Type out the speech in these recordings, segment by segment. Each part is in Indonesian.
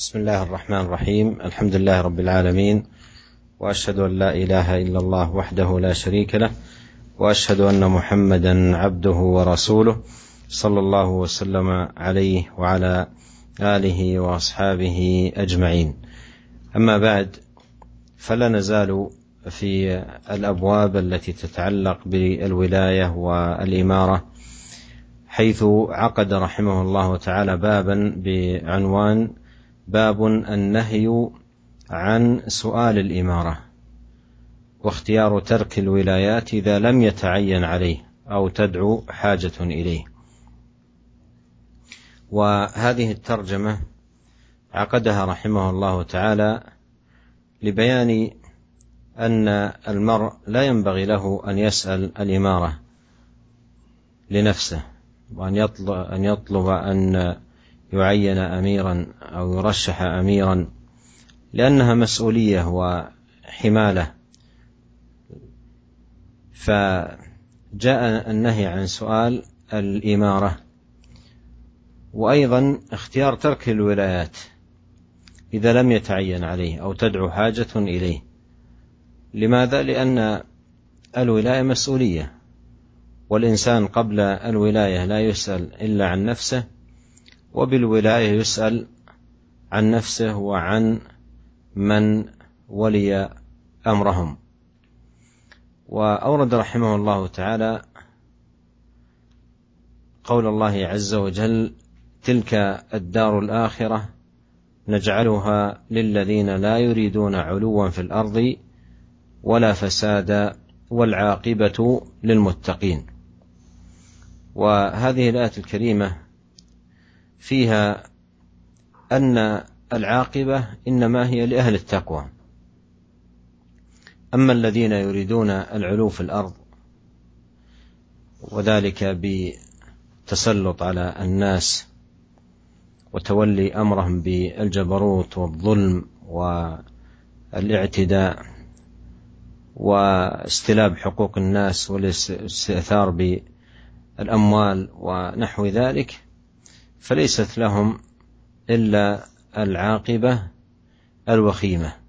بسم الله الرحمن الرحيم. الحمد لله رب العالمين. وأشهد أن لا إله إلا الله وحده لا شريك له. وأشهد أن محمدا عبده ورسوله صلى الله وسلم عليه وعلى آله وأصحابه أجمعين. أما بعد فلا نزال في الأبواب التي تتعلق بالولاية والإمارة حيث عقد رحمه الله تعالى بابا بعنوان باب النهي عن سؤال الإمارة. واختيار ترك الولايات إذا لم يتعين عليه أو تدعو حاجة إليه. وهذه الترجمة عقدها رحمه الله تعالى لبيان أن المرء لا ينبغي له أن يسأل الإمارة لنفسه وأن يطلب أن يطلب أن يعين أميرا أو يرشح أميرا لأنها مسؤولية وحمالة. فجاء النهي عن سؤال الإمارة. وأيضا اختيار ترك الولايات إذا لم يتعين عليه أو تدعو حاجة إليه. لماذا؟ لأن الولاية مسؤولية والإنسان قبل الولاية لا يسأل إلا عن نفسه. وبالولاية يسأل عن نفسه وعن من ولي أمرهم. وأورد رحمه الله تعالى قول الله عز وجل تلك الدار الآخرة نجعلها للذين لا يريدون علوا في الأرض ولا فسادا والعاقبة للمتقين. وهذه الآية الكريمة فيها أن العاقبة إنما هي لأهل التقوى. أما الذين يريدون العلو في الأرض وذلك بتسلط على الناس وتولي أمرهم بالجبروت والظلم والاعتداء واستلاب حقوق الناس والاستئثار بالأموال ونحو ذلك فليست لهم إلا العاقبة الوخيمة.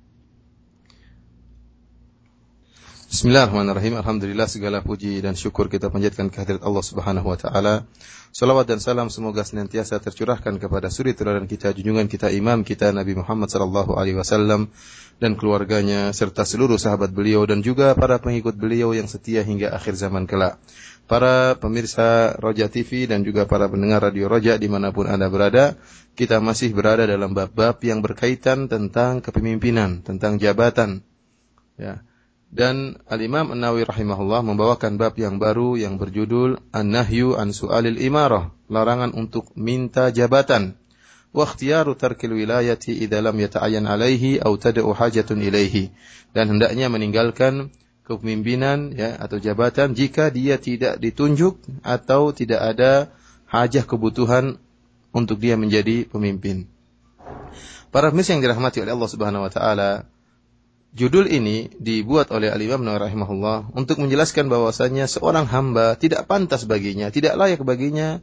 Bismillahirrahmanirrahim. Alhamdulillah segala puji dan syukur kita panjatkan kehadirat Allah Subhanahu wa taala. Salawat dan salam semoga senantiasa tercurahkan kepada suri teladan kita, junjungan kita, imam kita Nabi Muhammad sallallahu alaihi wasallam dan keluarganya serta seluruh sahabat beliau dan juga para pengikut beliau yang setia hingga akhir zaman kelak. Para pemirsa Roja TV dan juga para pendengar Radio Roja di mana pun Anda berada, kita masih berada dalam bab-bab yang berkaitan tentang kepemimpinan, tentang jabatan. Ya dan Al-Imam An-Nawawi rahimahullah membawakan bab yang baru yang berjudul An-Nahyu an Su'alil Imarah, larangan untuk minta jabatan. Wa ikhtiyaru tarkil wilayati idza lam alaihi aw tad'u hajatun ilaihi. Dan hendaknya meninggalkan kepemimpinan ya atau jabatan jika dia tidak ditunjuk atau tidak ada hajah kebutuhan untuk dia menjadi pemimpin. Para pemirsa yang dirahmati oleh Allah Subhanahu wa taala, Judul ini dibuat oleh Al-Imam rahimahullah untuk menjelaskan bahwasanya seorang hamba tidak pantas baginya, tidak layak baginya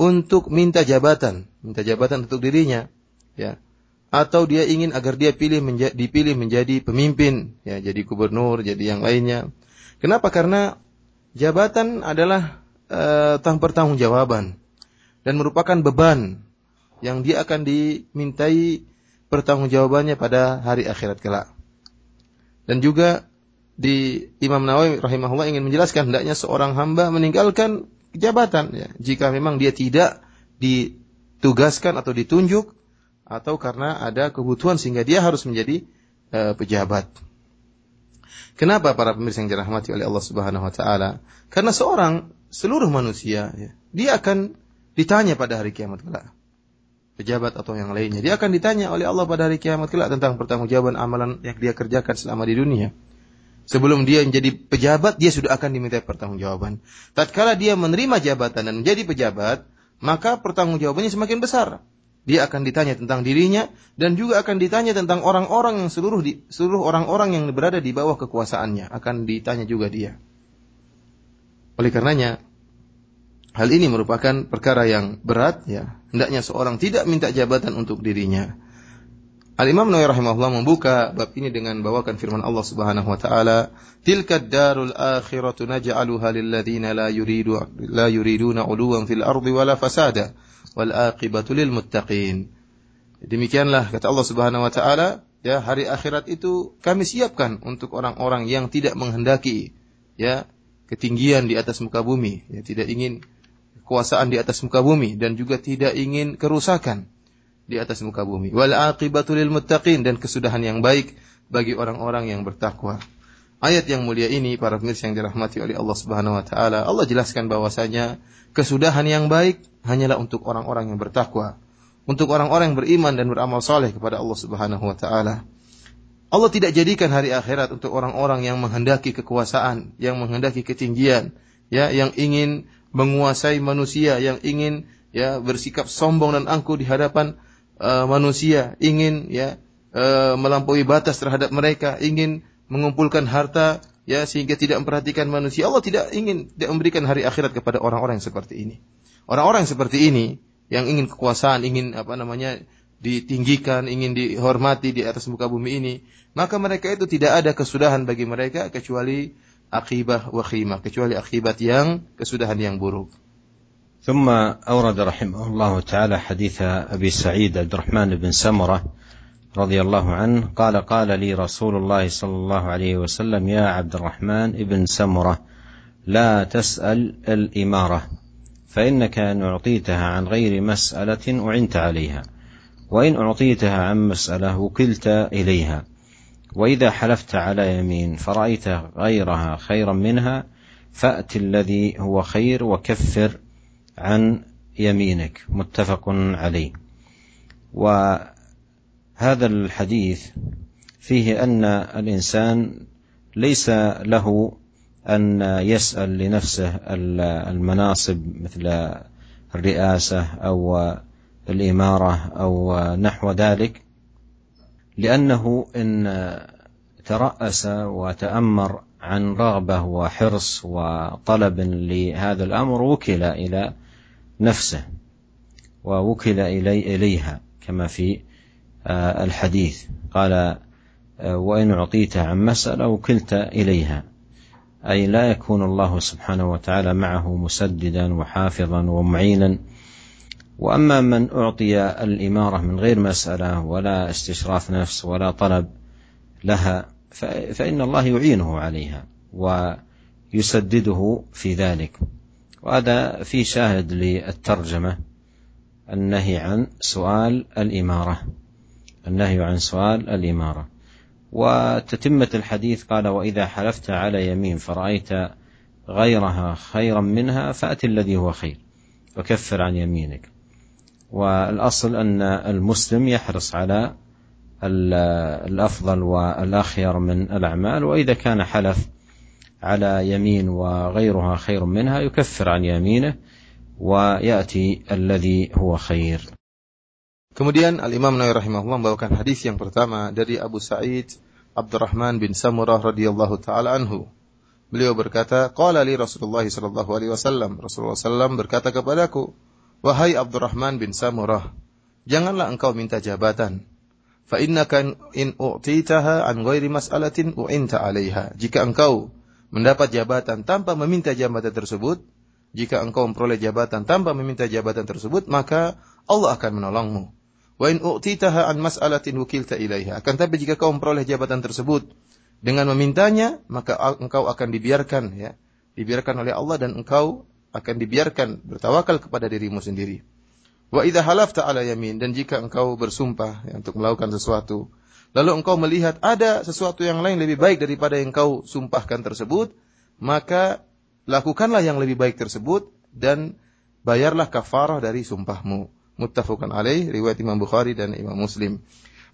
untuk minta jabatan, minta jabatan untuk dirinya, ya. Atau dia ingin agar dia pilih menja dipilih menjadi pemimpin, ya, jadi gubernur, jadi yang lainnya. Kenapa? Karena jabatan adalah uh, pertanggungjawaban dan merupakan beban yang dia akan dimintai pertanggungjawabannya pada hari akhirat kelak. Dan juga di Imam Nawawi rahimahullah ingin menjelaskan hendaknya seorang hamba meninggalkan jabatan ya, jika memang dia tidak ditugaskan atau ditunjuk atau karena ada kebutuhan sehingga dia harus menjadi uh, pejabat. Kenapa para pemirsa yang dirahmati oleh Allah Subhanahu wa taala? Karena seorang seluruh manusia ya, dia akan ditanya pada hari kiamat kelak pejabat atau yang lainnya. Dia akan ditanya oleh Allah pada hari kiamat kelak tentang pertanggungjawaban amalan yang dia kerjakan selama di dunia. Sebelum dia menjadi pejabat, dia sudah akan diminta pertanggungjawaban. Tatkala dia menerima jabatan dan menjadi pejabat, maka pertanggungjawabannya semakin besar. Dia akan ditanya tentang dirinya dan juga akan ditanya tentang orang-orang yang seluruh di, seluruh orang-orang yang berada di bawah kekuasaannya akan ditanya juga dia. Oleh karenanya, Hal ini merupakan perkara yang berat ya. Hendaknya seorang tidak minta jabatan untuk dirinya. Al-Imam Nawawi rahimahullah membuka bab ini dengan bawakan firman Allah Subhanahu wa taala, "Tilka darul akhiratu naj'aluha lil ladzina la yuridu la yuriduna 'uluwan fil ardi wala fasada wal aqibatu lil muttaqin." Demikianlah kata Allah Subhanahu wa taala, ya hari akhirat itu kami siapkan untuk orang-orang yang tidak menghendaki ya ketinggian di atas muka bumi, ya tidak ingin kekuasaan di atas muka bumi dan juga tidak ingin kerusakan di atas muka bumi. Wal aqibatu lil muttaqin dan kesudahan yang baik bagi orang-orang yang bertakwa. Ayat yang mulia ini para pemirsa yang dirahmati oleh Allah Subhanahu wa taala, Allah jelaskan bahwasanya kesudahan yang baik hanyalah untuk orang-orang yang bertakwa, untuk orang-orang yang beriman dan beramal soleh kepada Allah Subhanahu wa taala. Allah tidak jadikan hari akhirat untuk orang-orang yang menghendaki kekuasaan, yang menghendaki ketinggian, ya, yang ingin menguasai manusia, yang ingin ya bersikap sombong dan angkuh di hadapan uh, manusia ingin ya uh, melampaui batas terhadap mereka, ingin mengumpulkan harta ya sehingga tidak memperhatikan manusia. Allah tidak ingin tidak memberikan hari akhirat kepada orang-orang seperti ini. Orang-orang seperti ini yang ingin kekuasaan, ingin apa namanya ditinggikan, ingin dihormati di atas muka bumi ini, maka mereka itu tidak ada kesudahan bagi mereka kecuali akibah wa khimah, kecuali akibat yang kesudahan yang buruk. ثم أورد رحمه الله تعالى حديث أبي سعيد عبد الرحمن بن سمرة رضي الله عنه قال قال لي رسول الله صلى الله عليه وسلم يا عبد الرحمن بن سمرة لا تسأل الإمارة فإنك إن أعطيتها عن غير مسألة أعنت عليها وإن أعطيتها عن مسألة وكلت إليها وإذا حلفت على يمين فرأيت غيرها خيرا منها فأت الذي هو خير وكفر عن يمينك. متفق عليه. وهذا الحديث فيه أن الإنسان ليس له أن يسأل لنفسه المناصب مثل الرئاسة أو الإمارة أو نحو ذلك. لأنه إن ترأس وتأمر عن رغبة وحرص وطلب لهذا الأمر وكل إلى نفسه ووكل إلي إليها كما في آه، الحديث. قال آه، وإن أعطيت عن مسألة وكلت إليها. أي لا يكون الله سبحانه وتعالى معه مسددا وحافظا ومعينا وأما من أعطي الإمارة من غير مسألة ولا استشراف نفس ولا طلب لها فإن الله يعينه عليها ويسدده في ذلك. وهذا في شاهد للترجمة النهي عن سؤال الإمارة. النهي عن سؤال الإمارة. وتتمة الحديث قال وإذا حلفت على يمين فرأيت غيرها خيرا منها فأت الذي هو خير وكفر عن يمينك. والأصل أن المسلم يحرص على الأفضل والأخير من الأعمال وإذا كان حلف على يمين وغيرها خير منها يكفر عن يمينه ويأتي الذي هو خير Kemudian Al-Imam Nawawi rahimahullah membawakan hadis yang pertama dari Abu Sa'id Abdurrahman bin Samurah radhiyallahu taala anhu. Beliau berkata, "Qala li Rasulullah sallallahu alaihi wasallam." Rasulullah sallam berkata kepadaku, "Wahai Abdurrahman bin Samurah, janganlah engkau minta jabatan. Fa innaka in u'titaha an ghairi mas'alatin u'inta 'alaiha." Jika engkau mendapat jabatan tanpa meminta jabatan tersebut, jika engkau memperoleh jabatan tanpa meminta jabatan tersebut, maka Allah akan menolongmu. Wa in u'titaha an mas'alatin wukilta ilaiha. Akan tapi jika kau memperoleh jabatan tersebut dengan memintanya, maka engkau akan dibiarkan ya, dibiarkan oleh Allah dan engkau akan dibiarkan bertawakal kepada dirimu sendiri. Wa idza halafta ala yamin dan jika engkau bersumpah ya, untuk melakukan sesuatu, lalu engkau melihat ada sesuatu yang lain lebih baik daripada yang kau sumpahkan tersebut, maka lakukanlah yang lebih baik tersebut dan bayarlah kafarah dari sumpahmu. Muttafaqun alaih riwayat Imam Bukhari dan Imam Muslim.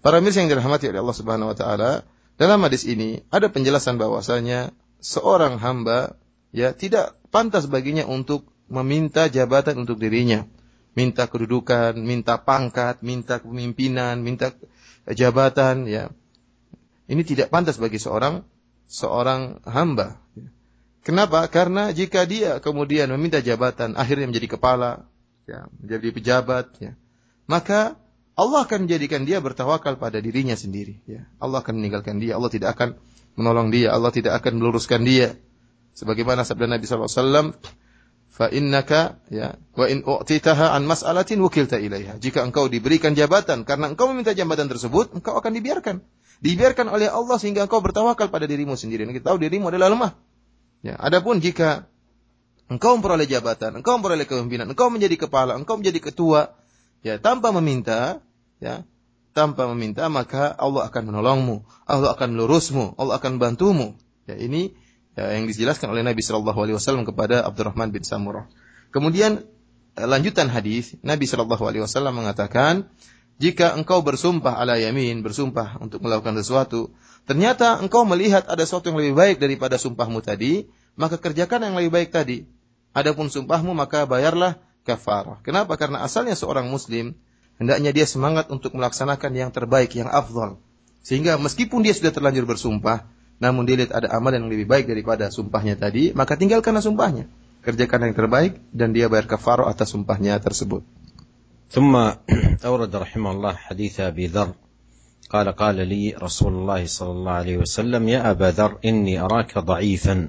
Para mirsa yang dirahmati oleh Allah Subhanahu wa taala, dalam hadis ini ada penjelasan bahwasanya seorang hamba ya tidak pantas baginya untuk meminta jabatan untuk dirinya, minta kedudukan, minta pangkat, minta kepemimpinan, minta jabatan ya. Ini tidak pantas bagi seorang seorang hamba. Kenapa? Karena jika dia kemudian meminta jabatan, akhirnya menjadi kepala, ya, menjadi pejabat, ya, maka Allah akan menjadikan dia bertawakal pada dirinya sendiri. Ya. Allah akan meninggalkan dia. Allah tidak akan menolong dia. Allah tidak akan meluruskan dia. Sebagaimana sabda Nabi SAW, fa innaka ya wa in u'titaha an mas'alatin wukilta ilaiha. Jika engkau diberikan jabatan karena engkau meminta jabatan tersebut, engkau akan dibiarkan. Dibiarkan oleh Allah sehingga engkau bertawakal pada dirimu sendiri. Kita tahu dirimu adalah lemah. Ya, adapun jika engkau memperoleh jabatan, engkau memperoleh kepemimpinan, engkau menjadi kepala, engkau menjadi ketua, ya tanpa meminta, ya tanpa meminta maka Allah akan menolongmu, Allah akan melurusmu, Allah akan bantumu. Ya ini ya, yang dijelaskan oleh Nabi Shallallahu Alaihi Wasallam kepada Abdurrahman bin Samurah. Kemudian eh, lanjutan hadis Nabi Shallallahu Alaihi Wasallam mengatakan, jika engkau bersumpah ala yamin, bersumpah untuk melakukan sesuatu, ternyata engkau melihat ada sesuatu yang lebih baik daripada sumpahmu tadi, maka kerjakan yang lebih baik tadi. Adapun sumpahmu maka bayarlah kafarah. Kenapa? Karena asalnya seorang muslim hendaknya dia semangat untuk melaksanakan yang terbaik, yang afdal. Sehingga meskipun dia sudah terlanjur bersumpah, namun dia lihat ada amal yang lebih baik daripada sumpahnya tadi, maka tinggalkanlah sumpahnya. Kerjakan yang terbaik dan dia bayar kafarah atas sumpahnya tersebut. ثم أورد رحمه الله حديث أبي ذر قال قال لي رسول الله صلى الله عليه وسلم يا أبا ذر إني أراك ضعيفا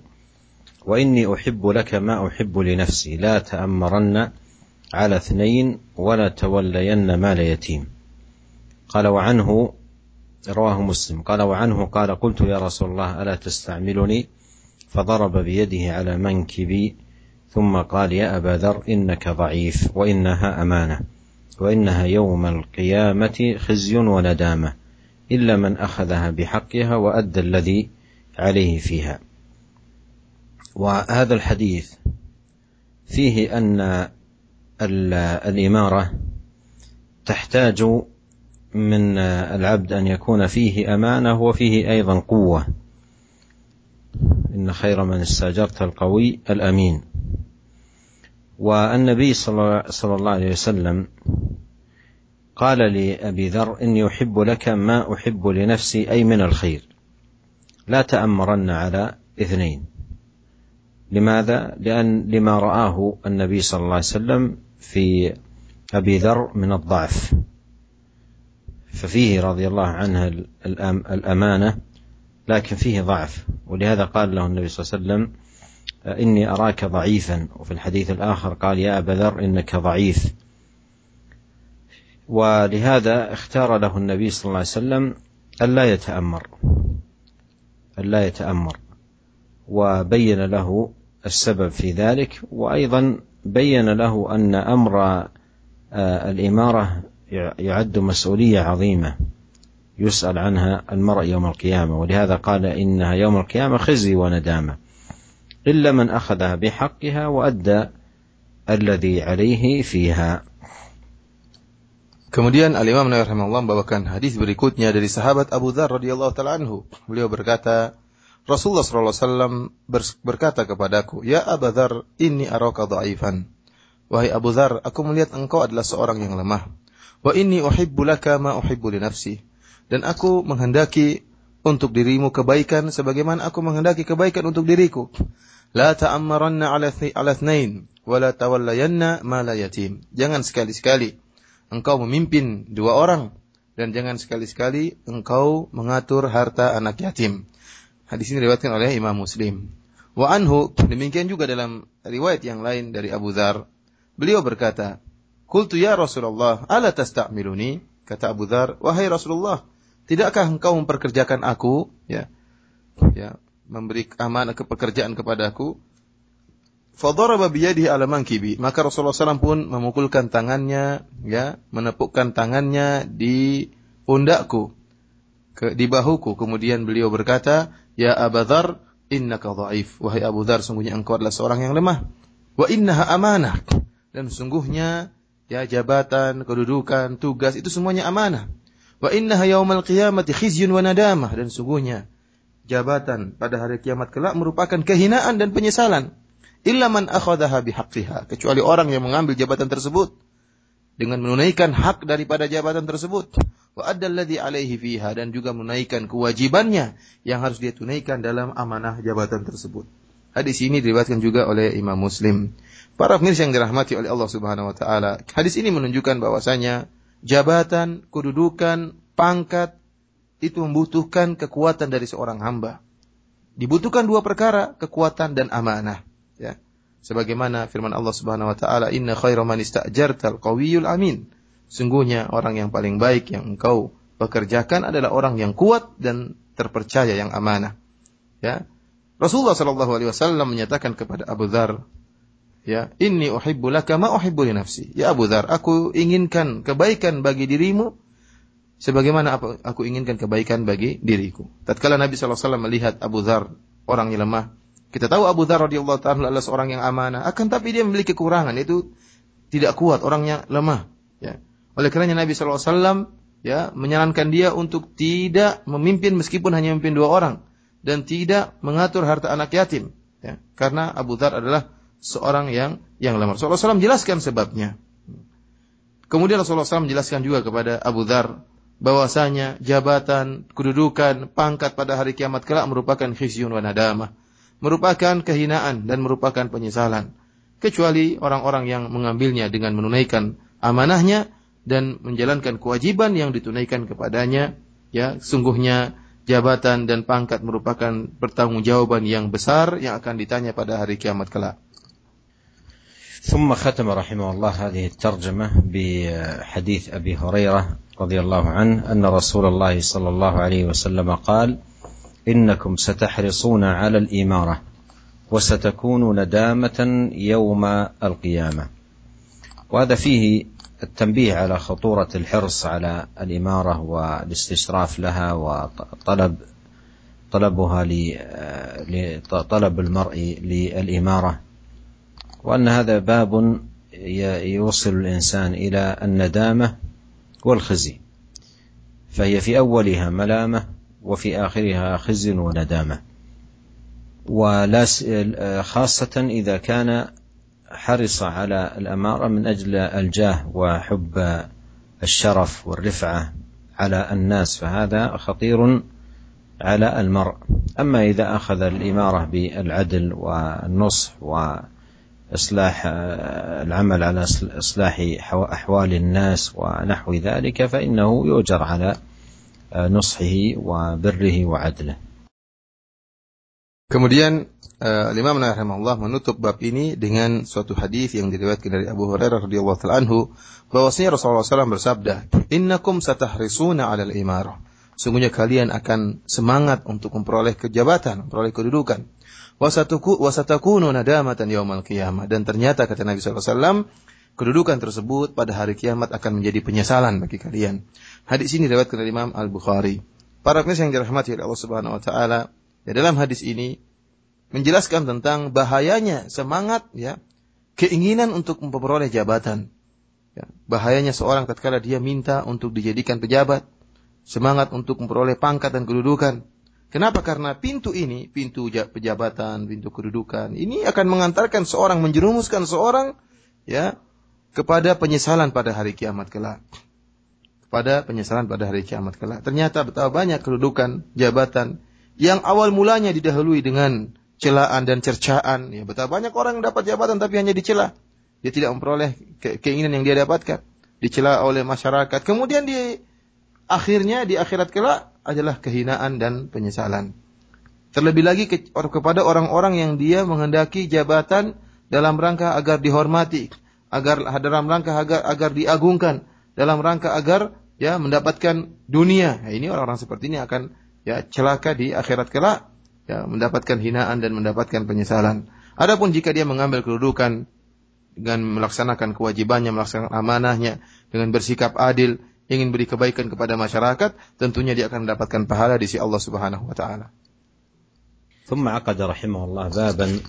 وإني أحب لك ما أحب لنفسي لا تأمرن على اثنين ولا تولين مال يتيم قال وعنه رواه مسلم. قال وعنه قال قلت يا رسول الله ألا تستعملني؟ فضرب بيده على منكبي ثم قال يا أبا ذر إنك ضعيف وإنها أمانة وإنها يوم القيامة خزي وندامة إلا من أخذها بحقها وأدى الذي عليه فيها. وهذا الحديث فيه أن الإمارة تحتاج من العبد أن يكون فيه أمانة وفيه أيضا قوة. إن خير من استاجرت القوي الأمين. والنبي صلى الله عليه وسلم قال لأبي ذر إني أحب لك ما أحب لنفسي أي من الخير. لا تأمرن على اثنين لماذا؟ لأن لما رآه النبي صلى الله عليه وسلم في أبي ذر من الضعف. ففيه رضي الله عنه الأمانة لكن فيه ضعف. ولهذا قال له النبي صلى الله عليه وسلم إني أراك ضعيفا. وفي الحديث الآخر قال يا أبا ذر إنك ضعيف. ولهذا اختار له النبي صلى الله عليه وسلم ألا يتأمر ألا يتأمر. وبين له السبب في ذلك وأيضا بين له أن أمر الإمارة يعد مسؤولية عظيمة يسأل عنها المرء يوم القيامة ولهذا قال إنها يوم القيامة خزي وندامة إلا من أخذها بحقها وأدى الذي عليه فيها Kemudian Al Imam Nawawi rahimahullah membawakan hadis berikutnya dari sahabat Abu Dzar radhiyallahu taala anhu. Beliau berkata, Rasulullah sallallahu alaihi wasallam berkata kepadaku, "Ya Abu Dzar, inni araka dhaifan." Wahai Abu Dzar, aku melihat engkau adalah seorang yang lemah. Wa inni uhibbu laka ma uhibbu li nafsi. Dan aku menghendaki untuk dirimu kebaikan sebagaimana aku menghendaki kebaikan untuk diriku. La ta'ammaranna ala ala thnain wa la tawallayanna ma la yatim. Jangan sekali-sekali engkau memimpin dua orang dan jangan sekali-sekali engkau mengatur harta anak yatim. Hadis ini diriwayatkan oleh Imam Muslim. Wa anhu demikian juga dalam riwayat yang lain dari Abu Dzar. Beliau berkata, Qultu ya Rasulullah, ala tasta'miluni? Kata Abu Dhar, wahai Rasulullah, tidakkah engkau memperkerjakan aku? Ya, ya memberi amanah ke pekerjaan kepadaku. Fadaraba biyadihi ala mankibi. Maka Rasulullah SAW pun memukulkan tangannya, ya, menepukkan tangannya di pundakku, ke, di bahuku. Kemudian beliau berkata, Ya Abu Dhar, innaka dhaif. Wahai Abu Dhar, sungguhnya engkau adalah seorang yang lemah. Wa innaha amanah. Dan sungguhnya ya jabatan, kedudukan, tugas itu semuanya amanah. Wa innaha yaumal qiyamati khizyun wa nadamah dan sungguhnya jabatan pada hari kiamat kelak merupakan kehinaan dan penyesalan. Illa man akhadhaha bihaqqiha, kecuali orang yang mengambil jabatan tersebut dengan menunaikan hak daripada jabatan tersebut. Wa addalladzi alaihi fiha dan juga menunaikan kewajibannya yang harus dia tunaikan dalam amanah jabatan tersebut. Hadis ini diriwayatkan juga oleh Imam Muslim. Para pemirsa yang dirahmati oleh Allah Subhanahu wa taala, hadis ini menunjukkan bahwasanya jabatan, kedudukan, pangkat itu membutuhkan kekuatan dari seorang hamba. Dibutuhkan dua perkara, kekuatan dan amanah, ya. Sebagaimana firman Allah Subhanahu wa taala, "Inna khaira man ista'jartal qawiyul amin." Sungguhnya orang yang paling baik yang engkau pekerjakan adalah orang yang kuat dan terpercaya yang amanah. Ya. Rasulullah sallallahu alaihi wasallam menyatakan kepada Abu Dzar, ya, "Inni uhibbu laka ma uhibbu li nafsi." Ya Abu Dzar, aku inginkan kebaikan bagi dirimu sebagaimana aku inginkan kebaikan bagi diriku. Tatkala Nabi sallallahu alaihi wasallam melihat Abu Dzar yang lemah, kita tahu Abu Dzar radhiyallahu taala adalah seorang yang amanah, akan tapi dia memiliki kekurangan yaitu tidak kuat, orangnya lemah, ya. Oleh kerana Nabi sallallahu alaihi wasallam ya menyarankan dia untuk tidak memimpin meskipun hanya memimpin dua orang dan tidak mengatur harta anak yatim, ya. Karena Abu Dzar adalah seorang yang yang lemah. Rasulullah SAW jelaskan sebabnya. Kemudian Rasulullah SAW menjelaskan juga kepada Abu Dzar bahwasanya jabatan, kedudukan, pangkat pada hari kiamat kelak merupakan khizyun wa nadamah merupakan kehinaan dan merupakan penyesalan. Kecuali orang-orang yang mengambilnya dengan menunaikan amanahnya dan menjalankan kewajiban yang ditunaikan kepadanya, ya, sungguhnya jabatan dan pangkat merupakan pertanggungjawaban yang besar yang akan ditanya pada hari kiamat kelak. ثم ختم رحمه الله هذه الترجمة بحديث أبي هريرة رضي الله عنه أن رسول الله صلى الله عليه وسلم قال: إنكم ستحرصون على الإمارة وستكون ندامه يوم القيامة. وهذا فيه التنبيه على خطورة الحرص على الإمارة والاستشراف لها وطلب طلبها لطلب المرء للإمارة. وأن هذا باب يوصل الإنسان إلى الندامة والخزي. فهي في أولها ملامة وفي آخرها خزي وندامة. خاصة إذا كان حرص على الأمارة من أجل الجاه وحب الشرف والرفعة على الناس فهذا خطير على المرء. أما إذا أخذ الإمارة بالعدل والنصح وإصلاح العمل على إصلاح أحوال الناس ونحو ذلك فإنه يؤجر على نصحه وبره وعدله Kemudian uh, Imam Nawawi rahimahullah menutup bab ini dengan suatu hadis yang diriwayatkan dari Abu Hurairah radhiyallahu taala anhu bahwasanya Rasulullah SAW bersabda, "Innakum satahrisuna 'alal imarah." Sungguhnya kalian akan semangat untuk memperoleh kejabatan, memperoleh kedudukan. Wasatakunu nadamatan yaumal qiyamah dan ternyata kata Nabi SAW kedudukan tersebut pada hari kiamat akan menjadi penyesalan bagi kalian. Hadis ini diriwayatkan oleh Imam Al-Bukhari. Para pemirsa yang dirahmati oleh Allah Subhanahu wa taala, di dalam hadis ini menjelaskan tentang bahayanya semangat ya, keinginan untuk memperoleh jabatan. Ya, bahayanya seorang tatkala dia minta untuk dijadikan pejabat, semangat untuk memperoleh pangkat dan kedudukan. Kenapa? Karena pintu ini, pintu pejabatan, pintu kedudukan, ini akan mengantarkan seorang menjerumuskan seorang ya kepada penyesalan pada hari kiamat kelak. Kepada penyesalan pada hari kiamat kelak. Ternyata betapa banyak kedudukan, jabatan yang awal mulanya didahului dengan celaan dan cercaan. Ya, betapa banyak orang yang dapat jabatan tapi hanya dicela. Dia tidak memperoleh ke keinginan yang dia dapatkan. Dicela oleh masyarakat. Kemudian di akhirnya di akhirat kelak adalah kehinaan dan penyesalan. Terlebih lagi ke, kepada orang-orang yang dia menghendaki jabatan dalam rangka agar dihormati, agar dalam rangka agar agar diagungkan, dalam rangka agar ya mendapatkan dunia. Nah, ini orang-orang seperti ini akan ya celaka di akhirat kelak, ya mendapatkan hinaan dan mendapatkan penyesalan. Adapun jika dia mengambil kedudukan dengan melaksanakan kewajibannya, melaksanakan amanahnya, dengan bersikap adil, ingin beri kebaikan kepada masyarakat, tentunya dia akan mendapatkan pahala di sisi Allah Subhanahu wa taala. ثم عقد رحمه الله بابا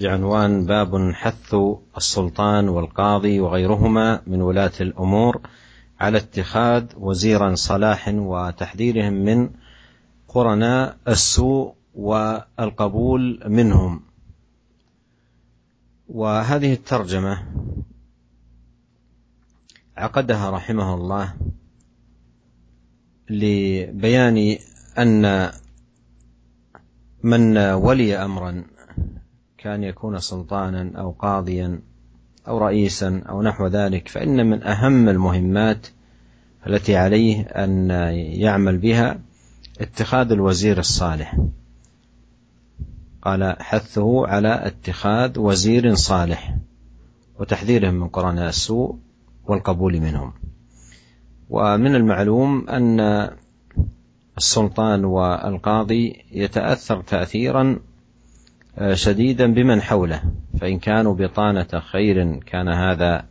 بعنوان باب حث السلطان والقاضي وغيرهما من ولاة الأمور على اتخاذ وزيرا صلاح وتحذيرهم من قرناء السوء والقبول منهم وهذه الترجمة عقدها رحمه الله لبيان أن من ولي امرا كان يكون سلطانا أو قاضيا أو رئيسا أو نحو ذلك فإن من أهم المهمات التي عليه أن يعمل بها اتخاذ الوزير الصالح. قال حثه على اتخاذ وزير صالح وتحذيرهم من قرناء السوء والقبول منهم. ومن المعلوم أن السلطان والقاضي يتأثر تاثيرا آه، شديدا بمن حوله. فإن كانوا بطانة خير كان هذا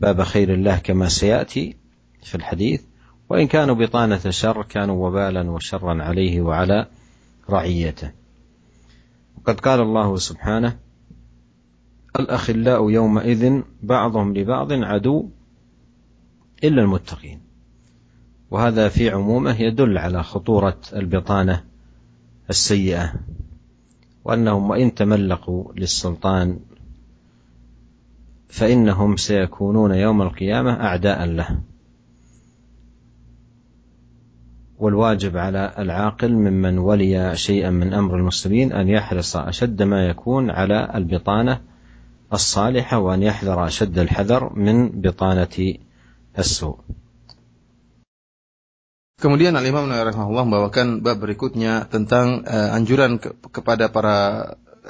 باب خير الله كما سيأتي في الحديث. وإن كانوا بطانة شر كانوا وبالا وشرا عليه وعلى رعيته. وقد قال الله سبحانه الأخلاء يومئذ بعضهم لبعض عدو إلا المتقين. وهذا في عمومه يدل على خطورة البطانة السيئة وأنهم وإن تملقوا للسلطان فإنهم سيكونون يوم القيامة أعداء له. والواجب على العاقل ممن ولي شيئا من أمر المسلمين أن يحرص أشد ما يكون على البطانة الصالحة وأن يحذر أشد الحذر من بطانة as-su. Kemudian Al-Imam Rahimahullah membawakan bab berikutnya tentang uh, anjuran ke kepada para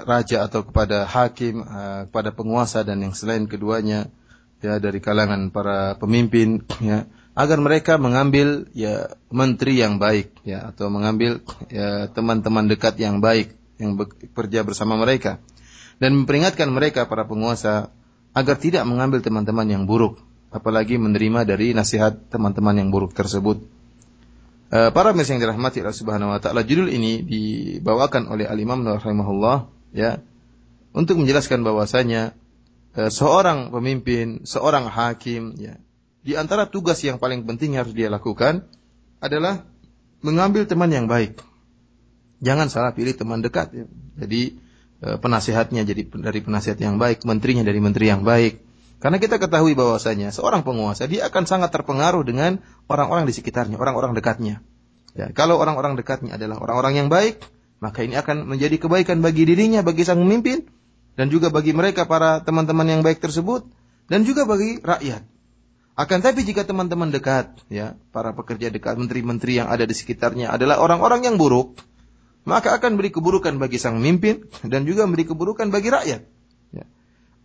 raja atau kepada hakim, uh, kepada penguasa dan yang selain keduanya ya dari kalangan para pemimpin ya agar mereka mengambil ya menteri yang baik ya atau mengambil ya teman-teman dekat yang baik yang bekerja bersama mereka dan memperingatkan mereka para penguasa agar tidak mengambil teman-teman yang buruk apalagi menerima dari nasihat teman-teman yang buruk tersebut. Uh, para pemirsa yang dirahmati Allah Subhanahu wa taala, judul ini dibawakan oleh Al Imam rahimahullah ya untuk menjelaskan bahwasanya uh, seorang pemimpin, seorang hakim ya di antara tugas yang paling penting yang harus dia lakukan adalah mengambil teman yang baik. Jangan salah pilih teman dekat. Ya. Jadi e, penasihatnya jadi dari penasihat yang baik, menterinya dari menteri yang baik. Karena kita ketahui bahwasanya seorang penguasa dia akan sangat terpengaruh dengan orang-orang di sekitarnya, orang-orang dekatnya. Ya, kalau orang-orang dekatnya adalah orang-orang yang baik, maka ini akan menjadi kebaikan bagi dirinya, bagi sang pemimpin, dan juga bagi mereka para teman-teman yang baik tersebut, dan juga bagi rakyat. Akan tapi jika teman-teman dekat, ya, para pekerja dekat, menteri-menteri yang ada di sekitarnya adalah orang-orang yang buruk, maka akan beri keburukan bagi sang pemimpin dan juga beri keburukan bagi rakyat.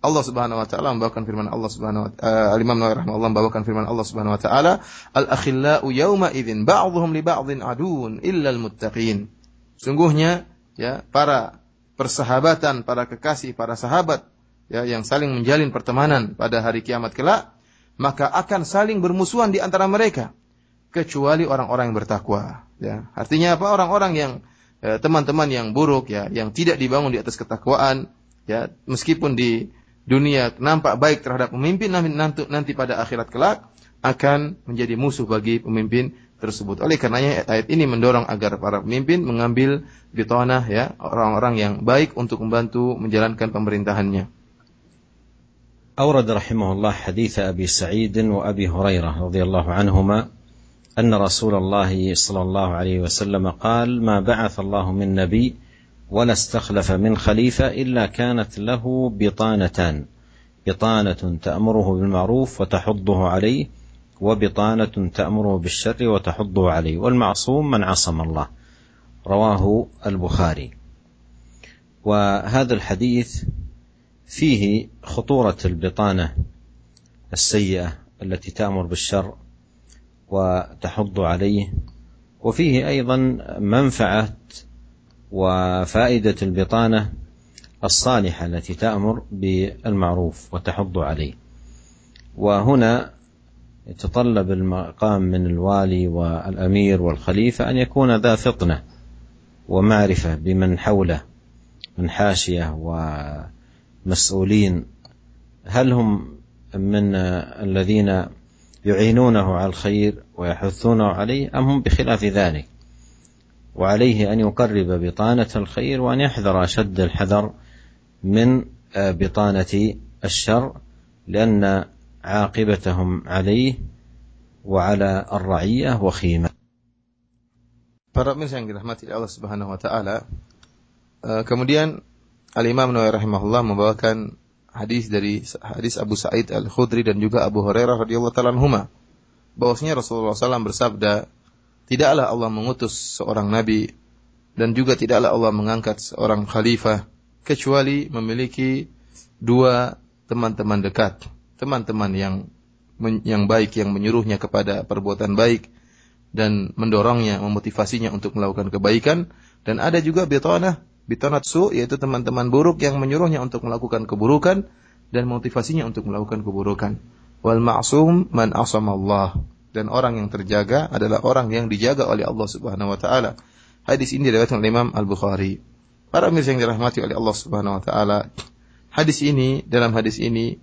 Ya. Allah Subhanahu wa taala membawakan firman Allah Subhanahu wa taala uh, Imam Nawawi rahimahullah membawakan firman Allah Subhanahu wa taala al-akhillau yawma idzin ba'dhum li ba'dhin adun illa al-muttaqin. Sungguhnya ya para persahabatan, para kekasih, para sahabat ya yang saling menjalin pertemanan pada hari kiamat kelak maka akan saling bermusuhan di antara mereka kecuali orang-orang yang bertakwa ya artinya apa orang-orang yang eh, teman-teman eh, yang buruk ya yang tidak dibangun di atas ketakwaan ya meskipun di dunia nampak baik terhadap pemimpin nanti, nanti pada akhirat kelak akan menjadi musuh bagi pemimpin tersebut. Oleh karenanya ayat ini mendorong agar para pemimpin mengambil bitonah ya orang-orang yang baik untuk membantu menjalankan pemerintahannya. أورد رحمه الله حديث أبي سعيد وأبي هريرة رضي الله عنهما أن رسول الله صلى الله عليه وسلم قال ما بعث الله من نبي ولا استخلف من خليفة إلا كانت له بطانتان. بطانة تأمره بالمعروف وتحضه عليه وبطانة تأمره بالشر وتحضه عليه. والمعصوم من عصم الله. رواه البخاري. وهذا الحديث فيه خطورة البطانة السيئة التي تأمر بالشر وتحض عليه وفيه أيضا منفعة وفائدة البطانة الصالحة التي تأمر بالمعروف وتحض عليه. وهنا يتطلب المقام من الوالي والأمير والخليفة أن يكون ذا فطنة ومعرفة بمن حوله من حاشية و مسؤولين هل هم من الذين يعينونه على الخير ويحثونه عليه أم هم بخلاف ذلك؟ وعليه ان يقرب بطانه الخير وان يحذر اشد الحذر من بطانه الشر لأن عاقبتهم عليه وعلى الرعيه وخيمه Para pemirsa yang dirahmati Allah Subhanahu wa taala, kemudian Al-Imam Nawawi rahimahullah membawakan hadis dari hadis Abu Sa'id Al-Khudri dan juga Abu Hurairah radhiyallahu taala anhuma bahwasanya Rasulullah SAW bersabda, tidaklah Allah mengutus seorang nabi dan juga tidaklah Allah mengangkat seorang khalifah kecuali memiliki dua teman-teman dekat, teman-teman yang yang baik yang menyuruhnya kepada perbuatan baik dan mendorongnya, memotivasinya untuk melakukan kebaikan dan ada juga bitanah, bitanat su yaitu teman-teman buruk yang menyuruhnya untuk melakukan keburukan dan motivasinya untuk melakukan keburukan. Wal ma'sum man Allah dan orang yang terjaga adalah orang yang dijaga oleh Allah Subhanahu wa taala. Hadis ini diriwayatkan oleh Imam Al-Bukhari. Para pemirsa yang dirahmati oleh Allah Subhanahu wa taala, hadis ini dalam hadis ini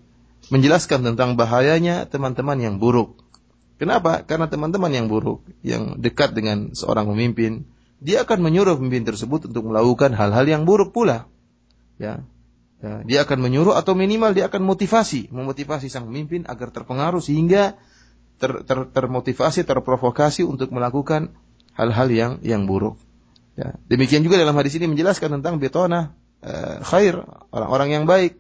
menjelaskan tentang bahayanya teman-teman yang buruk. Kenapa? Karena teman-teman yang buruk, yang dekat dengan seorang pemimpin, dia akan menyuruh pemimpin tersebut untuk melakukan hal-hal yang buruk pula. Ya, Ya, dia akan menyuruh atau minimal dia akan motivasi, memotivasi sang pemimpin agar terpengaruh sehingga ter, ter, termotivasi, terprovokasi untuk melakukan hal-hal yang yang buruk. Ya. Demikian juga dalam hadis ini menjelaskan tentang betona eh, khair, orang-orang yang baik,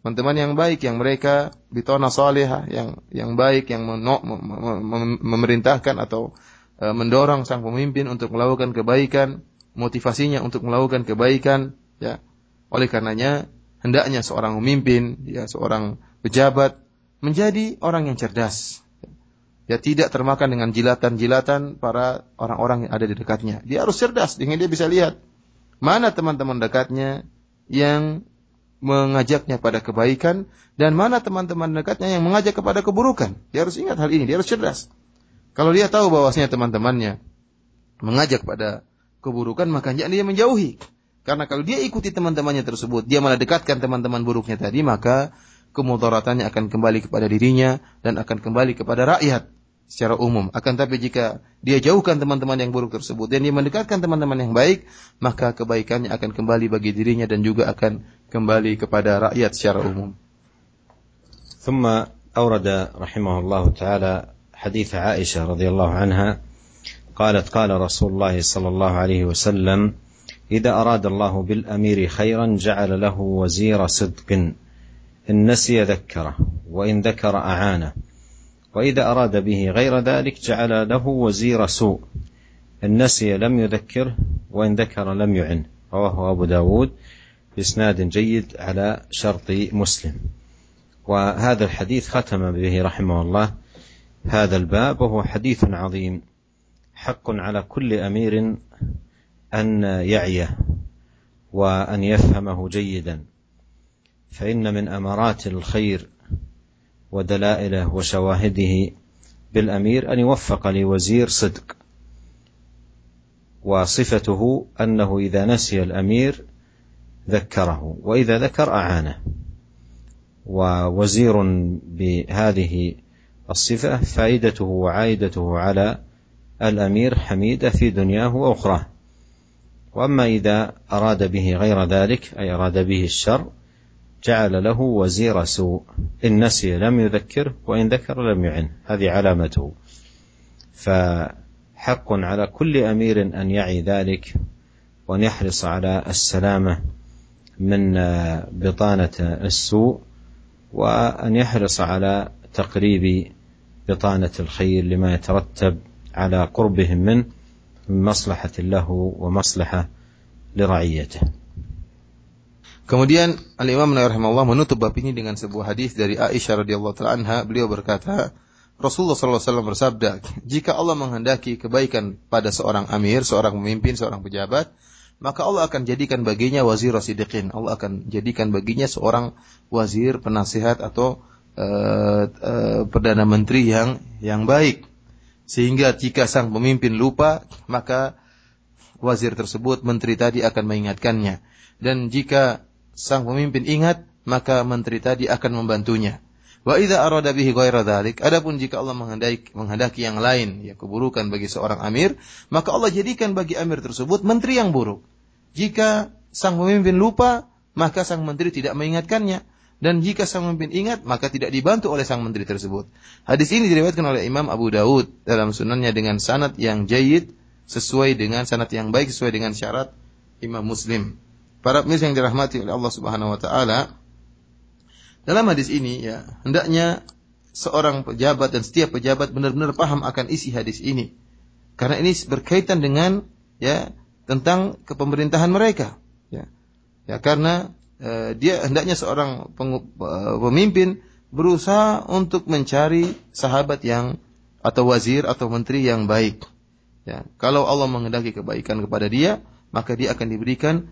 teman-teman yang baik yang mereka bitona salihah yang yang baik yang meno, mem, mem, memerintahkan atau eh, mendorong sang pemimpin untuk melakukan kebaikan, motivasinya untuk melakukan kebaikan, ya oleh karenanya, hendaknya seorang pemimpin, ya seorang pejabat menjadi orang yang cerdas. Ya tidak termakan dengan jilatan-jilatan para orang-orang yang ada di dekatnya. Dia harus cerdas dengan dia bisa lihat mana teman-teman dekatnya yang mengajaknya pada kebaikan dan mana teman-teman dekatnya yang mengajak kepada keburukan. Dia harus ingat hal ini, dia harus cerdas. Kalau dia tahu bahwasanya teman-temannya mengajak pada keburukan, maka dia menjauhi. Karena kalau dia ikuti teman-temannya tersebut, dia malah dekatkan teman-teman buruknya tadi, maka kemudaratannya akan kembali kepada dirinya dan akan kembali kepada rakyat secara umum. Akan tapi jika dia jauhkan teman-teman yang buruk tersebut dan dia mendekatkan teman-teman yang baik, maka kebaikannya akan kembali bagi dirinya dan juga akan kembali kepada rakyat secara umum. ثم أورد رحمه الله تعالى حديث عائشة رضي الله عنها قالت قال رسول الله صلى الله عليه وسلم إذا أراد الله بالأمير خيرا جعل له وزير صدق إن نسي ذكره وإن ذكر أعانه وإذا أراد به غير ذلك جعل له وزير سوء. إن نسي لم يذكره وإن ذكر لم يعنه رواه أبو داود بإسناد جيد على شرط مسلم. وهذا الحديث ختم به رحمه الله هذا الباب وهو حديث عظيم. حق على كل أمير أن يعيه وأن يفهمه جيدا. فإن من أمارات الخير ودلائله وشواهده بالأمير أن يوفق لوزير صدق. وصفته أنه إذا نسي الأمير ذكره وإذا ذكر أعانه. ووزير بهذه الصفة فائدته وعائدته على الأمير حميدة في دنياه وأخراه. وأما إذا أراد به غير ذلك أي أراد به الشر جعل له وزير سوء. إن نسي لم يذكره وإن ذكر لم يعنه هذه علامته. فحق على كل أمير أن يعي ذلك وأن يحرص على السلامة من بطانة السوء وأن يحرص على تقريب بطانة الخير لما يترتب على قربهم منه من مصلحة له ومصلحة لرعيته. Kemudian Al-Imam rahimahullah menutup bab ini dengan sebuah hadis dari Aisyah radhiyallahu taala anha. Beliau berkata, Rasulullah wasallam bersabda, "Jika Allah menghendaki kebaikan pada seorang amir, seorang pemimpin, seorang pejabat, maka Allah akan jadikan baginya wazir rasidiqin. Allah akan jadikan baginya seorang wazir, penasihat atau uh, uh, perdana menteri yang yang baik. Sehingga jika sang pemimpin lupa, maka wazir tersebut, menteri tadi akan mengingatkannya. Dan jika sang pemimpin ingat, maka menteri tadi akan membantunya. Wa idza arada bihi ghaira dzalik, adapun jika Allah menghendaki, menghendaki yang lain, ya keburukan bagi seorang amir, maka Allah jadikan bagi amir tersebut menteri yang buruk. Jika sang pemimpin lupa, maka sang menteri tidak mengingatkannya dan jika sang pemimpin ingat maka tidak dibantu oleh sang menteri tersebut. Hadis ini diriwayatkan oleh Imam Abu Daud dalam sunannya dengan sanad yang jayid sesuai dengan sanad yang baik sesuai dengan syarat Imam Muslim. Para pemirsa yang dirahmati oleh Allah Subhanahu wa taala, Dalam hadis ini ya, hendaknya seorang pejabat dan setiap pejabat benar-benar paham akan isi hadis ini. Karena ini berkaitan dengan ya tentang kepemerintahan mereka. Ya, ya karena eh, dia hendaknya seorang eh, pemimpin berusaha untuk mencari sahabat yang atau wazir atau menteri yang baik. Ya, kalau Allah mengendaki kebaikan kepada dia, maka dia akan diberikan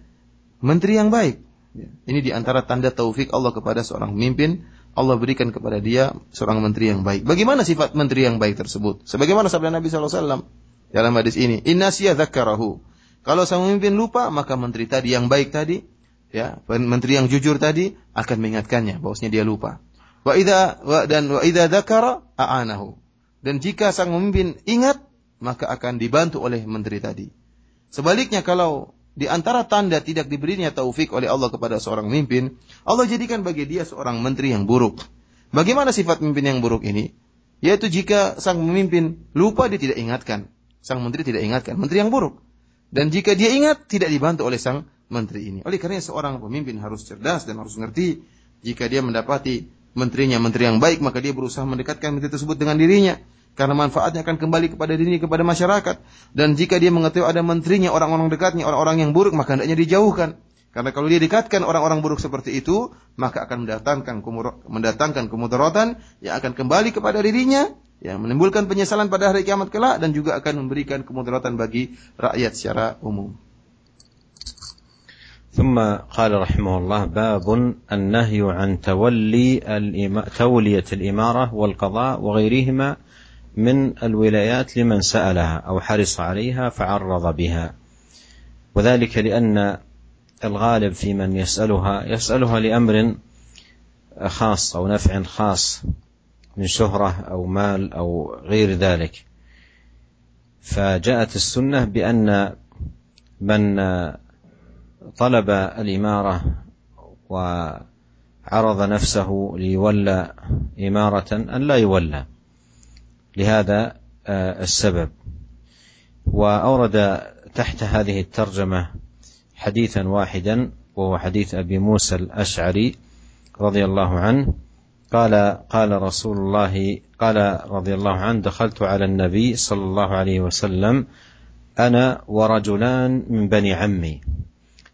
menteri yang baik. Ya, ini di antara tanda taufik Allah kepada seorang pemimpin Allah berikan kepada dia seorang menteri yang baik. Bagaimana sifat menteri yang baik tersebut? Sebagaimana sabda Nabi SAW dalam hadis ini, Inna dzakarahu. Kalau sang pemimpin lupa, maka menteri tadi yang baik tadi, ya, menteri yang jujur tadi akan mengingatkannya bahwasanya dia lupa. Wa idza wa dan wa idza dzakara a'anahu. Dan jika sang pemimpin ingat, maka akan dibantu oleh menteri tadi. Sebaliknya kalau di antara tanda tidak diberinya taufik oleh Allah kepada seorang pemimpin, Allah jadikan bagi dia seorang menteri yang buruk. Bagaimana sifat pemimpin yang buruk ini? Yaitu jika sang pemimpin lupa dia tidak ingatkan. Sang menteri tidak ingatkan. Menteri yang buruk. Dan jika dia ingat, tidak dibantu oleh sang menteri ini. Oleh karena seorang pemimpin harus cerdas dan harus mengerti. Jika dia mendapati menterinya menteri yang baik, maka dia berusaha mendekatkan menteri tersebut dengan dirinya karena manfaatnya akan kembali kepada dirinya kepada masyarakat dan jika dia mengetahui ada menterinya orang-orang dekatnya orang-orang yang buruk maka hendaknya dijauhkan karena kalau dia dekatkan orang-orang buruk seperti itu maka akan mendatangkan mendatangkan kemudaratan yang akan kembali kepada dirinya yang menimbulkan penyesalan pada hari kiamat kelak dan juga akan memberikan kemudaratan bagi rakyat secara umum. ثم قال رحمه الله باب النهي عن تولي تولية الإمارة والقضاء وغيرهما من الولايات لمن سألها أو حرص عليها فعرض بها. وذلك لأن الغالب في من يسألها يسألها لأمر خاص أو نفع خاص من شهرة أو مال أو غير ذلك. فجاءت السنة بأن من طلب الإمارة وعرض نفسه ليولى إمارة أن لا يولى. لهذا آه، السبب. وأورد تحت هذه الترجمة حديثا واحدا وهو حديث أبي موسى الأشعري رضي الله عنه. قال قال رسول الله قال رضي الله عنه دخلت على النبي صلى الله عليه وسلم أنا ورجلان من بني عمي.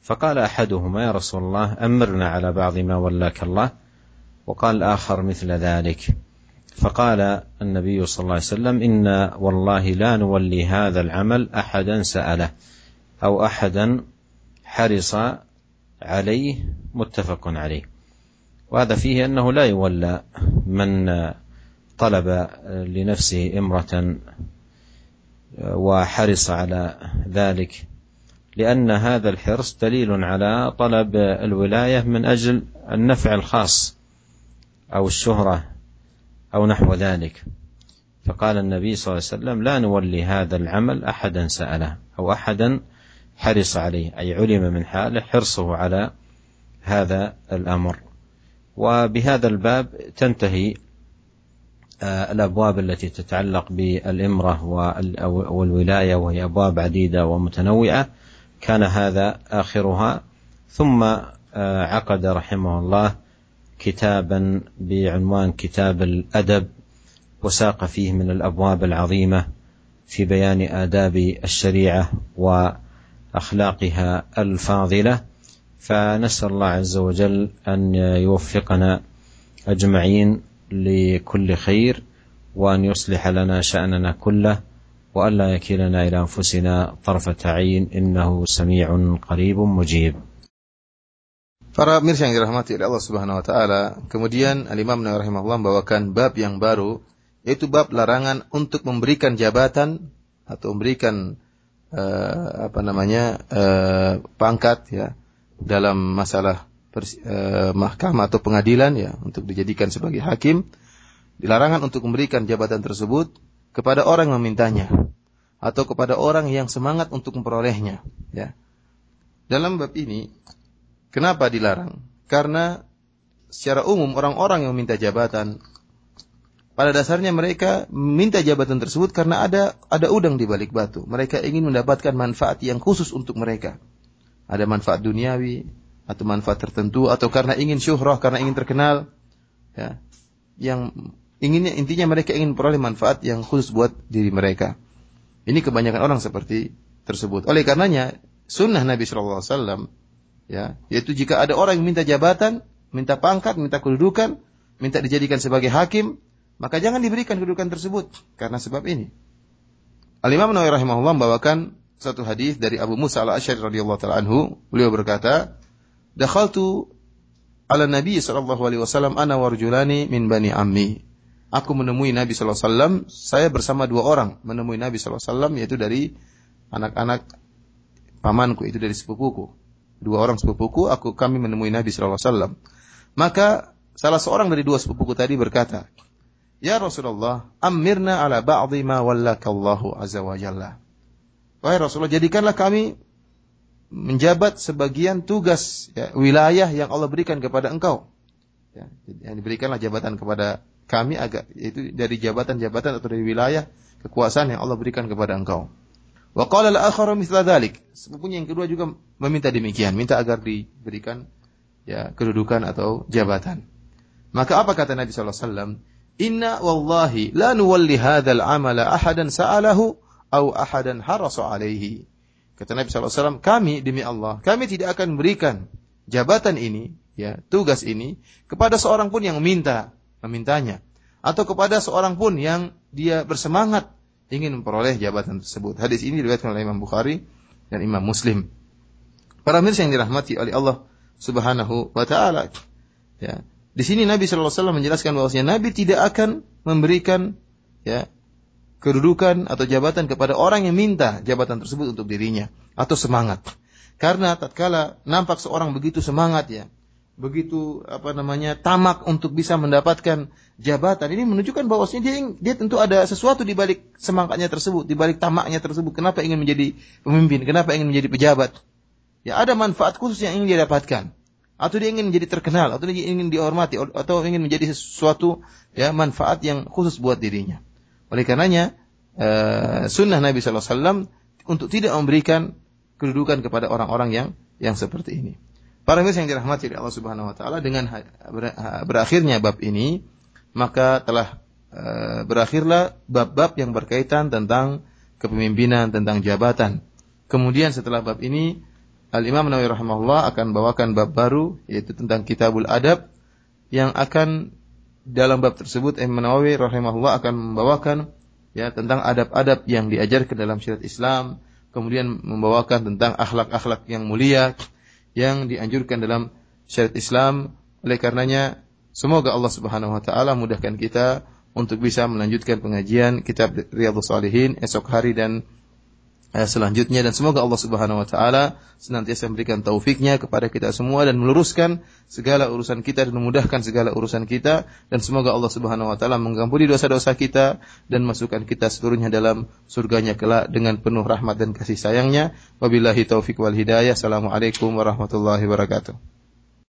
فقال أحدهما يا رسول الله أمرنا على بعض ما ولاك الله. وقال الآخر مثل ذلك. فقال النبي صلى الله عليه وسلم إنا والله لا نولي هذا العمل أحدا سأله أو أحدا حرص عليه متفق عليه. وهذا فيه أنه لا يولى من طلب لنفسه إمرة وحرص على ذلك لأن هذا الحرص دليل على طلب الولاية من أجل النفع الخاص أو الشهرة أو نحو ذلك. فقال النبي صلى الله عليه وسلم لا نولي هذا العمل أحدا سأله أو أحدا حرص عليه أي علم من حاله حرصه على هذا الأمر. وبهذا الباب تنتهي آه، الأبواب التي تتعلق بالإمرة والولاية وهي أبواب عديدة ومتنوعة. كان هذا آخرها. ثم آه، عقد رحمه الله كتابا بعنوان كتاب الأدب وساق فيه من الأبواب العظيمة في بيان آداب الشريعة وأخلاقها الفاضلة. فنسأل الله عز وجل أن يوفقنا أجمعين لكل خير وأن يصلح لنا شأننا كله وألا يكلنا إلى أنفسنا طرفة عين إنه سميع قريب مجيب. Para mirsa yang dirahmati oleh Allah Subhanahu wa taala, kemudian Al-Imam Nawawi rahimahullah membawakan bab yang baru yaitu bab larangan untuk memberikan jabatan atau memberikan uh, apa namanya uh, pangkat ya dalam masalah uh, mahkamah atau pengadilan ya untuk dijadikan sebagai hakim. Dilarangan untuk memberikan jabatan tersebut kepada orang yang memintanya atau kepada orang yang semangat untuk memperolehnya ya. Dalam bab ini Kenapa dilarang? Karena secara umum orang-orang yang minta jabatan pada dasarnya mereka minta jabatan tersebut karena ada ada udang di balik batu. Mereka ingin mendapatkan manfaat yang khusus untuk mereka. Ada manfaat duniawi atau manfaat tertentu atau karena ingin syuhrah, karena ingin terkenal. ya yang inginnya intinya mereka ingin peroleh manfaat yang khusus buat diri mereka. Ini kebanyakan orang seperti tersebut. Oleh karenanya sunnah Nabi Shallallahu Alaihi Wasallam ya yaitu jika ada orang yang minta jabatan, minta pangkat, minta kedudukan, minta dijadikan sebagai hakim, maka jangan diberikan kedudukan tersebut karena sebab ini. Al Imam Nawawi rahimahullah membawakan satu hadis dari Abu Musa al Ashari radhiyallahu taala anhu. Beliau berkata, "Dakhaltu ala Nabi sallallahu alaihi wasallam ana warjulani min bani ammi." Aku menemui Nabi sallallahu alaihi wasallam, saya bersama dua orang menemui Nabi sallallahu alaihi wasallam yaitu dari anak-anak pamanku, itu dari sepupuku. Dua orang sepupuku, aku kami menemui Nabi sallallahu alaihi wasallam. Maka salah seorang dari dua sepupuku tadi berkata, Ya Rasulullah, amirna ala ba'dhi ma wallakallahu azza wa jalla. Wahai Rasulullah, jadikanlah kami menjabat sebagian tugas ya, wilayah yang Allah berikan kepada engkau. Ya, yang diberikanlah jabatan kepada kami agak itu dari jabatan-jabatan atau dari wilayah kekuasaan yang Allah berikan kepada engkau. Wa qala al-akharu mithla dhalik. Sepupunya yang kedua juga meminta demikian, minta agar diberikan ya kedudukan atau jabatan. Maka apa kata Nabi sallallahu alaihi wasallam? Inna wallahi la nuwalli hadzal amala ahadan sa'alahu au ahadan harasa alaihi. Kata Nabi SAW, kami demi Allah, kami tidak akan memberikan jabatan ini, ya tugas ini kepada seorang pun yang minta, memintanya, atau kepada seorang pun yang dia bersemangat ingin memperoleh jabatan tersebut. Hadis ini diriwayatkan oleh Imam Bukhari dan Imam Muslim. Para mirsa yang dirahmati oleh Allah Subhanahu wa taala. Ya, di sini Nabi Shallallahu Alaihi Wasallam menjelaskan bahwasanya Nabi tidak akan memberikan ya kedudukan atau jabatan kepada orang yang minta jabatan tersebut untuk dirinya atau semangat. Karena tatkala nampak seorang begitu semangat ya, begitu apa namanya tamak untuk bisa mendapatkan jabatan ini menunjukkan bahwasanya dia dia tentu ada sesuatu di balik semangatnya tersebut, di balik tamaknya tersebut. Kenapa ingin menjadi pemimpin? Kenapa ingin menjadi pejabat? Ya ada manfaat khusus yang ingin dia dapatkan atau dia ingin menjadi terkenal atau dia ingin dihormati atau ingin menjadi sesuatu ya manfaat yang khusus buat dirinya. Oleh karenanya uh, sunnah Nabi SAW untuk tidak memberikan kedudukan kepada orang-orang yang yang seperti ini. Para mirsa yang dirahmati oleh Allah Subhanahu wa taala dengan berakhirnya bab ini maka telah uh, berakhirlah bab-bab yang berkaitan tentang kepemimpinan, tentang jabatan. Kemudian setelah bab ini Al-Imam Nawawi rahimahullah akan bawakan bab baru yaitu tentang Kitabul Adab yang akan dalam bab tersebut Imam Nawawi rahimahullah akan membawakan ya tentang adab-adab yang diajarkan dalam syariat Islam, kemudian membawakan tentang akhlak-akhlak yang mulia yang dianjurkan dalam syariat Islam. Oleh karenanya semoga Allah Subhanahu wa taala mudahkan kita untuk bisa melanjutkan pengajian kitab Riyadhus Shalihin esok hari dan Eh, selanjutnya. Dan semoga Allah Subhanahu wa taala senantiasa memberikan taufiknya kepada kita semua dan meluruskan segala urusan kita dan memudahkan segala urusan kita. Dan semoga Allah Subhanahu wa taala mengampuni dosa-dosa kita dan masukkan kita seluruhnya dalam surganya kelak dengan penuh rahmat dan kasih sayangnya. Wabillahi taufik wal hidayah. Assalamualaikum warahmatullahi wabarakatuh